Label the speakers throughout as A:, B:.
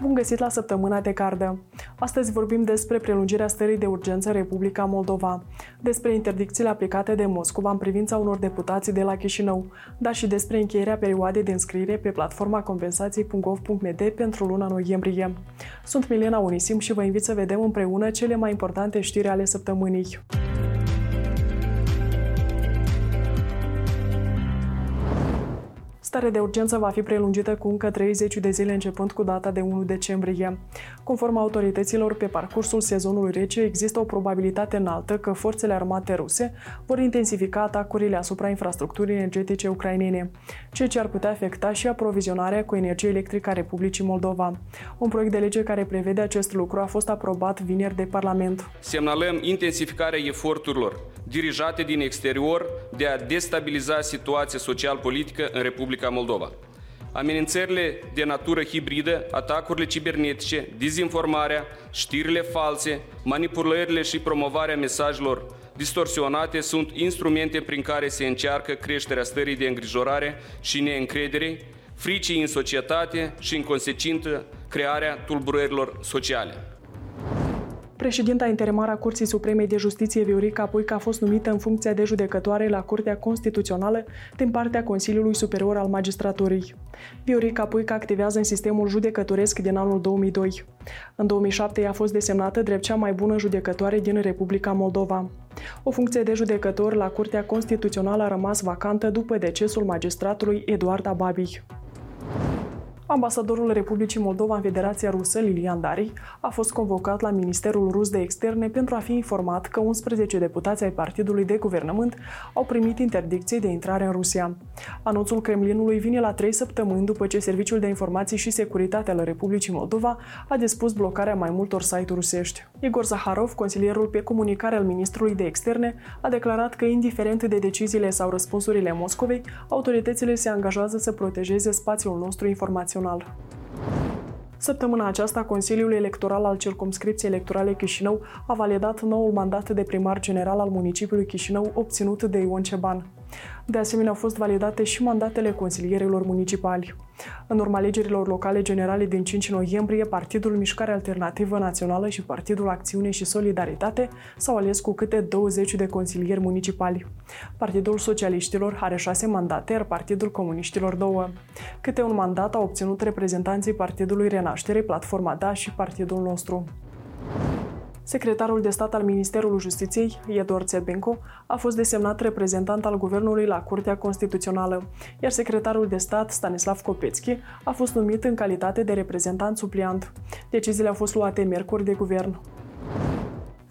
A: Bun găsit la săptămâna de cardă! Astăzi vorbim despre prelungirea stării de urgență în Republica Moldova, despre interdicțiile aplicate de Moscova în privința unor deputați de la Chișinău, dar și despre încheierea perioadei de înscriere pe platforma compensații.gov.md pentru luna noiembrie. Sunt Milena Unisim și vă invit să vedem împreună cele mai importante știri ale săptămânii. Starea de urgență va fi prelungită cu încă 30 de zile începând cu data de 1 decembrie. Conform autorităților, pe parcursul sezonului rece există o probabilitate înaltă că forțele armate ruse vor intensifica atacurile asupra infrastructurii energetice ucrainene, ceea ce ar putea afecta și aprovizionarea cu energie electrică a Republicii Moldova. Un proiect de lege care prevede acest lucru a fost aprobat vineri de Parlament.
B: Semnalăm intensificarea eforturilor dirijate din exterior de a destabiliza situația social-politică în Republica Moldova. Amenințările de natură hibridă, atacurile cibernetice, dezinformarea, știrile false, manipulările și promovarea mesajelor distorsionate sunt instrumente prin care se încearcă creșterea stării de îngrijorare și neîncredere, fricii în societate și, în consecință, crearea tulburărilor sociale.
A: Președinta interimară a Curții Supreme de Justiție, Viorica Puica, a fost numită în funcția de judecătoare la Curtea Constituțională din partea Consiliului Superior al Magistraturii. Viorica Puica activează în sistemul judecătoresc din anul 2002. În 2007 a fost desemnată drept cea mai bună judecătoare din Republica Moldova. O funcție de judecător la Curtea Constituțională a rămas vacantă după decesul magistratului Eduard Ababi. Ambasadorul Republicii Moldova în Federația Rusă, Lilian Dari, a fost convocat la Ministerul Rus de Externe pentru a fi informat că 11 deputați ai Partidului de Guvernământ au primit interdicție de intrare în Rusia. Anunțul Kremlinului vine la trei săptămâni după ce Serviciul de Informații și Securitate al Republicii Moldova a dispus blocarea mai multor site-uri rusești. Igor Zaharov, consilierul pe comunicare al Ministrului de Externe, a declarat că, indiferent de deciziile sau răspunsurile Moscovei, autoritățile se angajează să protejeze spațiul nostru informațional. Săptămâna aceasta, Consiliul Electoral al Circumscripției Electorale Chișinău a validat noul mandat de primar general al municipiului Chișinău obținut de Ion Ceban. De asemenea, au fost validate și mandatele consilierilor municipali. În urma alegerilor locale generale din 5 noiembrie, Partidul Mișcare Alternativă Națională și Partidul Acțiune și Solidaritate s-au ales cu câte 20 de consilieri municipali. Partidul Socialiștilor are 6 mandate, iar Partidul Comuniștilor 2. Câte un mandat au obținut reprezentanții Partidului Renaștere, Platforma Da și Partidul nostru. Secretarul de stat al Ministerului Justiției, Iedor Țebenco, a fost desemnat reprezentant al guvernului la Curtea Constituțională, iar secretarul de stat, Stanislav Kopețchi, a fost numit în calitate de reprezentant supliant. Deciziile au fost luate miercuri de guvern.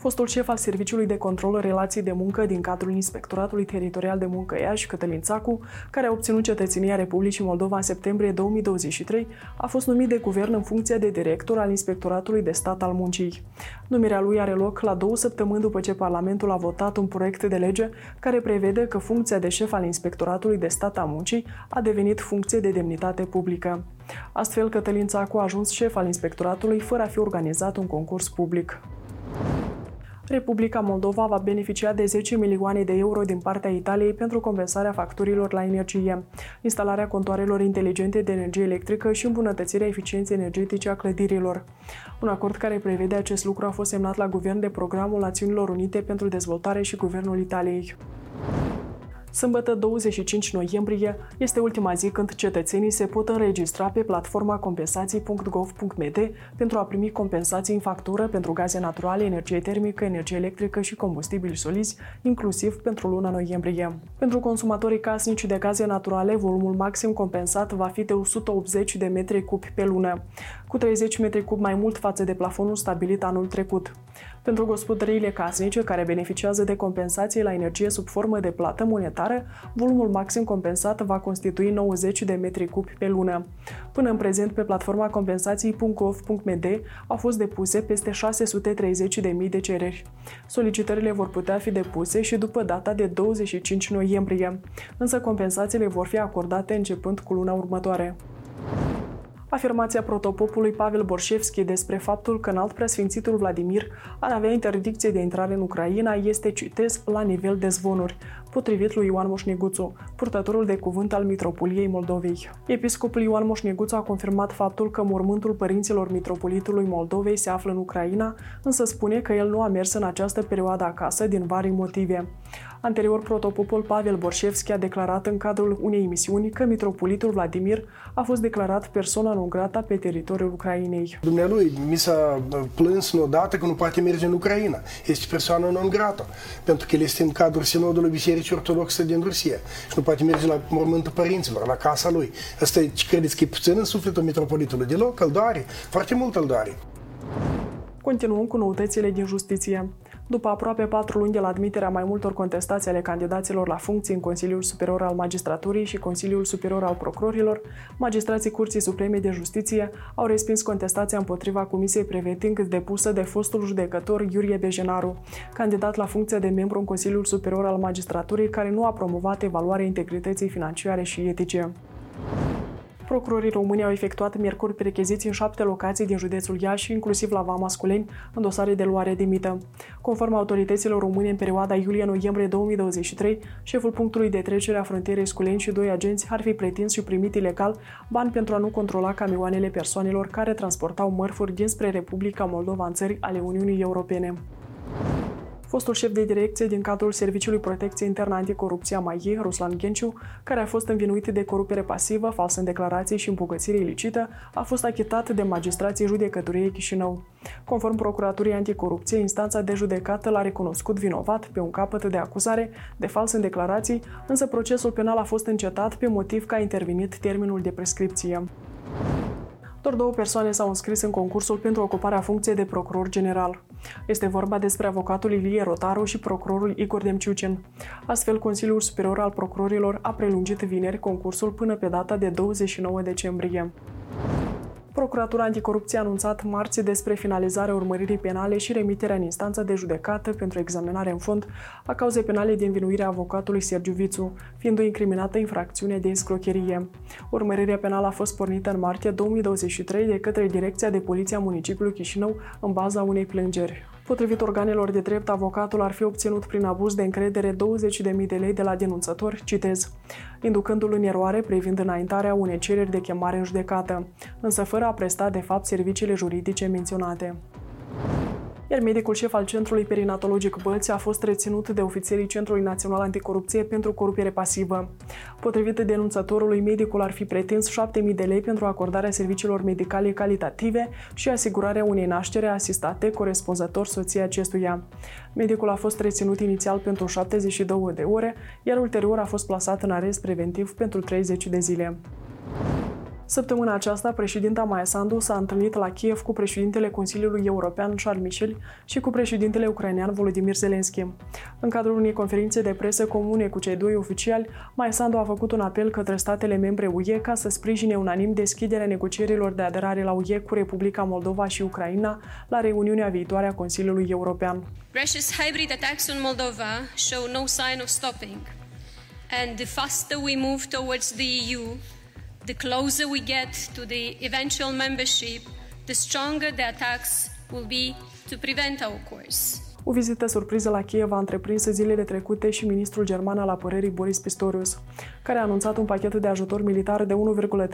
A: Fostul șef al Serviciului de Control Relații de Muncă din cadrul Inspectoratului Teritorial de Muncă Iași, Cătălin Țacu, care a obținut cetățenia Republicii Moldova în septembrie 2023, a fost numit de guvern în funcția de director al Inspectoratului de Stat al Muncii. Numirea lui are loc la două săptămâni după ce Parlamentul a votat un proiect de lege care prevede că funcția de șef al Inspectoratului de Stat al Muncii a devenit funcție de demnitate publică. Astfel, Cătălin Țacu a ajuns șef al Inspectoratului fără a fi organizat un concurs public. Republica Moldova va beneficia de 10 milioane de euro din partea Italiei pentru compensarea facturilor la energie, instalarea contoarelor inteligente de energie electrică și îmbunătățirea eficienței energetice a clădirilor. Un acord care prevede acest lucru a fost semnat la guvern de Programul Națiunilor Unite pentru Dezvoltare și Guvernul Italiei. Sâmbătă 25 noiembrie este ultima zi când cetățenii se pot înregistra pe platforma compensații.gov.md pentru a primi compensații în factură pentru gaze naturale, energie termică, energie electrică și combustibili solizi, inclusiv pentru luna noiembrie. Pentru consumatorii casnici de gaze naturale, volumul maxim compensat va fi de 180 de metri cubi pe lună, cu 30 metri cub mai mult față de plafonul stabilit anul trecut. Pentru gospodăriile casnice care beneficiază de compensații la energie sub formă de plată monetară, volumul maxim compensat va constitui 90 de metri cubi pe lună. Până în prezent, pe platforma compensații.gov.md au fost depuse peste 630.000 de cereri. Solicitările vor putea fi depuse și după data de 25 noiembrie, însă compensațiile vor fi acordate începând cu luna următoare. Afirmația protopopului Pavel Borșevski despre faptul că înalt preasfințitul Vladimir ar avea interdicție de intrare în Ucraina este, citez, la nivel de zvonuri. Potrivit lui Ioan Moșneguțu, purtătorul de cuvânt al Mitropoliei Moldovei. Episcopul Ioan Moșneguțu a confirmat faptul că mormântul părinților Mitropolitului Moldovei se află în Ucraina, însă spune că el nu a mers în această perioadă acasă din vari motive. Anterior, protopopul Pavel Borșevski a declarat în cadrul unei emisiuni că mitropolitul Vladimir a fost declarat persoana non grata pe teritoriul Ucrainei.
C: Dumnealui mi s-a plâns odată că nu poate merge în Ucraina. Este persoană non grata, pentru că el este în cadrul sinodului Bisericii Ortodoxe din Rusia și nu poate merge la mormântul părinților, la casa lui. Asta credeți că e puțin în sufletul mitropolitului? Deloc, îl doare, foarte mult îl doare.
A: Continuăm cu noutățile din justiție. După aproape patru luni de la admiterea mai multor contestații ale candidaților la funcții în Consiliul Superior al Magistraturii și Consiliul Superior al Procurorilor, magistrații Curții Supreme de Justiție au respins contestația împotriva Comisiei Preveting depusă de fostul judecător Iurie Bejenaru, candidat la funcția de membru în Consiliul Superior al Magistraturii, care nu a promovat evaluarea integrității financiare și etice. Procurorii români au efectuat miercuri percheziții în șapte locații din județul Iași, inclusiv la Vama Sculeni, în dosare de luare de mită. Conform autorităților române, în perioada iulie-noiembrie 2023, șeful punctului de trecere a frontierei Sculeni și doi agenți ar fi pretins și primit ilegal bani pentru a nu controla camioanele persoanelor care transportau mărfuri dinspre Republica Moldova în țări ale Uniunii Europene fostul șef de direcție din cadrul Serviciului Protecție Internă Anticorupție a MAIE, Ruslan Genciu, care a fost învinuit de corupere pasivă, falsă în declarații și îmbogățire ilicită, a fost achitat de magistrații judecătoriei Chișinău. Conform Procuraturii Anticorupție, instanța de judecată l-a recunoscut vinovat pe un capăt de acuzare de fals în declarații, însă procesul penal a fost încetat pe motiv că a intervenit termenul de prescripție. Doar două persoane s-au înscris în concursul pentru ocuparea funcției de procuror general. Este vorba despre avocatul Ilie Rotaru și procurorul Igor Demciucin. Astfel, Consiliul Superior al Procurorilor a prelungit vineri concursul până pe data de 29 decembrie. Procuratura Anticorupție a anunțat marți despre finalizarea urmăririi penale și remiterea în instanța de judecată pentru examinare în fond a cauzei penale de învinuire a avocatului Sergiu Vițu, fiind o incriminată infracțiune de escrocherie. Urmărirea penală a fost pornită în martie 2023 de către Direcția de Poliție a municipiului Chișinău în baza unei plângeri. Potrivit organelor de drept, avocatul ar fi obținut prin abuz de încredere 20.000 de lei de la denunțător, citez, inducându-l în eroare privind înaintarea unei cereri de chemare în judecată, însă fără a presta de fapt serviciile juridice menționate iar medicul șef al Centrului Perinatologic Bălți a fost reținut de ofițerii Centrului Național Anticorupție pentru corupere pasivă. Potrivit denunțătorului, medicul ar fi pretins 7.000 de lei pentru acordarea serviciilor medicale calitative și asigurarea unei naștere asistate corespunzător soției acestuia. Medicul a fost reținut inițial pentru 72 de ore, iar ulterior a fost plasat în arest preventiv pentru 30 de zile. Săptămâna aceasta, președinta Maia Sandu s-a întâlnit la Kiev cu președintele Consiliului European Charles Michel și cu președintele ucrainean Volodymyr Zelensky. În cadrul unei conferințe de presă comune cu cei doi oficiali, Maia Sandu a făcut un apel către statele membre UE ca să sprijine unanim deschiderea negocierilor de aderare la UE cu Republica Moldova și Ucraina la reuniunea viitoare a Consiliului European.
D: Russia's hybrid attacks on Moldova show no sign of stopping. And the faster we move towards the EU, The closer we get to the eventual membership, the stronger the attacks will be to prevent our course.
A: O vizită surpriză la Kiev a întreprins zilele trecute și ministrul german al apărării Boris Pistorius, care a anunțat un pachet de ajutor militar de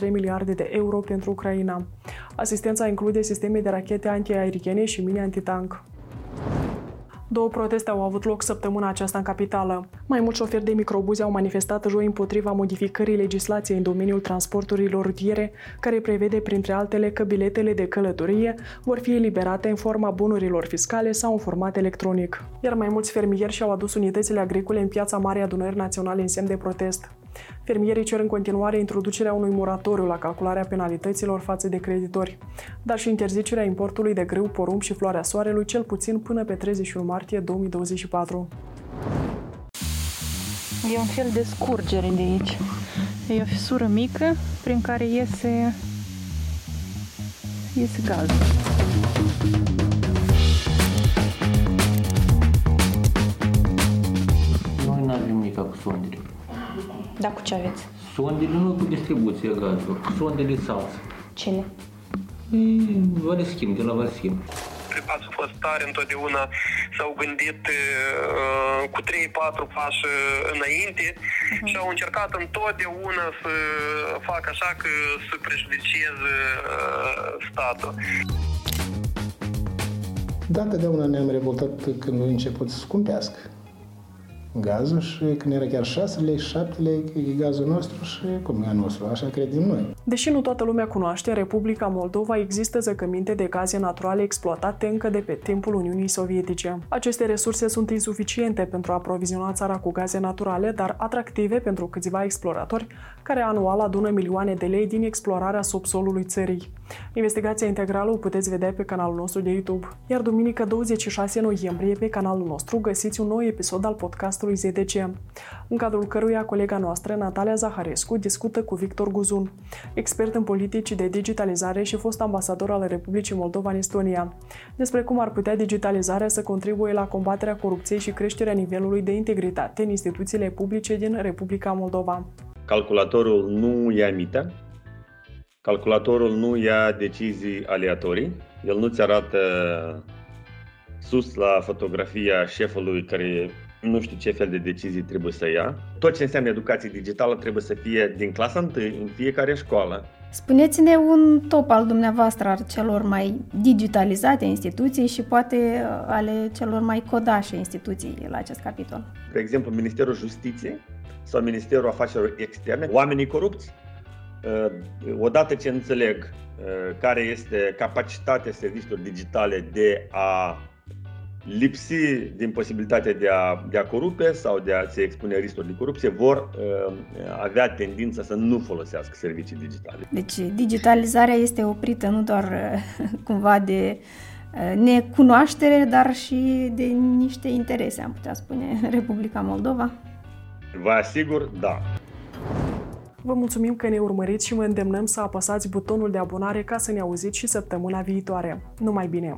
A: 1,3 miliarde de euro pentru Ucraina. Asistența include sisteme de rachete antiaeriene și mini antitank. Două proteste au avut loc săptămâna aceasta în capitală. Mai mulți șoferi de microbuze au manifestat joi împotriva modificării legislației în domeniul transporturilor rutiere, care prevede, printre altele, că biletele de călătorie vor fi eliberate în forma bunurilor fiscale sau în format electronic. Iar mai mulți fermieri și-au adus unitățile agricole în piața Mare Adunări Naționale în semn de protest. Fermierii cer în continuare introducerea unui moratoriu la calcularea penalităților față de creditori, dar și interzicerea importului de grâu, porumb și floarea soarelui cel puțin până pe 31 martie 2024.
E: E un fel de scurgere de aici. E o fisură mică prin care iese, iese gazul.
F: Noi nu avem nimic cu sondele.
E: Da, cu ce aveți?
F: Sondele nu cu distribuția gazului, sondele salță.
E: Cine?
F: Valeschim, de la Valeschim.
G: ați fost tare întotdeauna, s-au gândit uh, cu 3-4 pași înainte uh-huh. și au încercat întotdeauna să facă așa că să prejudicieze uh, statul.
H: Da, întotdeauna ne-am revoltat când nu început să scumpească gazul și când era chiar 6 lei, 7 lei, e gazul nostru și cum e a nostru, așa credem noi.
A: Deși nu toată lumea cunoaște, Republica Moldova există zăcăminte de gaze naturale exploatate încă de pe timpul Uniunii Sovietice. Aceste resurse sunt insuficiente pentru a aproviziona țara cu gaze naturale, dar atractive pentru câțiva exploratori, care anual adună milioane de lei din explorarea subsolului țării. Investigația integrală o puteți vedea pe canalul nostru de YouTube. Iar duminică 26 noiembrie pe canalul nostru găsiți un nou episod al podcastului ZDC, în cadrul căruia colega noastră, Natalia Zaharescu, discută cu Victor Guzun, expert în politici de digitalizare și fost ambasador al Republicii Moldova în Estonia, despre cum ar putea digitalizarea să contribuie la combaterea corupției și creșterea nivelului de integritate în instituțiile publice din Republica Moldova.
I: Calculatorul nu ia mită, calculatorul nu ia decizii aleatorii, el nu-ți arată sus la fotografia șefului care nu știu ce fel de decizii trebuie să ia. Tot ce înseamnă educație digitală trebuie să fie din clasa 1 în fiecare școală.
J: Spuneți-ne un top al dumneavoastră al celor mai digitalizate instituții și poate uh, ale celor mai codașe instituții la acest capitol.
I: De exemplu, Ministerul Justiției sau Ministerul Afacerilor Externe, oamenii corupți, uh, odată ce înțeleg uh, care este capacitatea serviciilor digitale de a lipsi din posibilitatea de a, de a corupe sau de a se expune riscuri de corupție, vor uh, avea tendința să nu folosească servicii digitale.
J: Deci digitalizarea este oprită nu doar uh, cumva de uh, necunoaștere, dar și de niște interese, am putea spune, Republica Moldova?
I: Vă asigur, da.
A: Vă mulțumim că ne urmăriți și vă îndemnăm să apăsați butonul de abonare ca să ne auziți și săptămâna viitoare. Numai bine!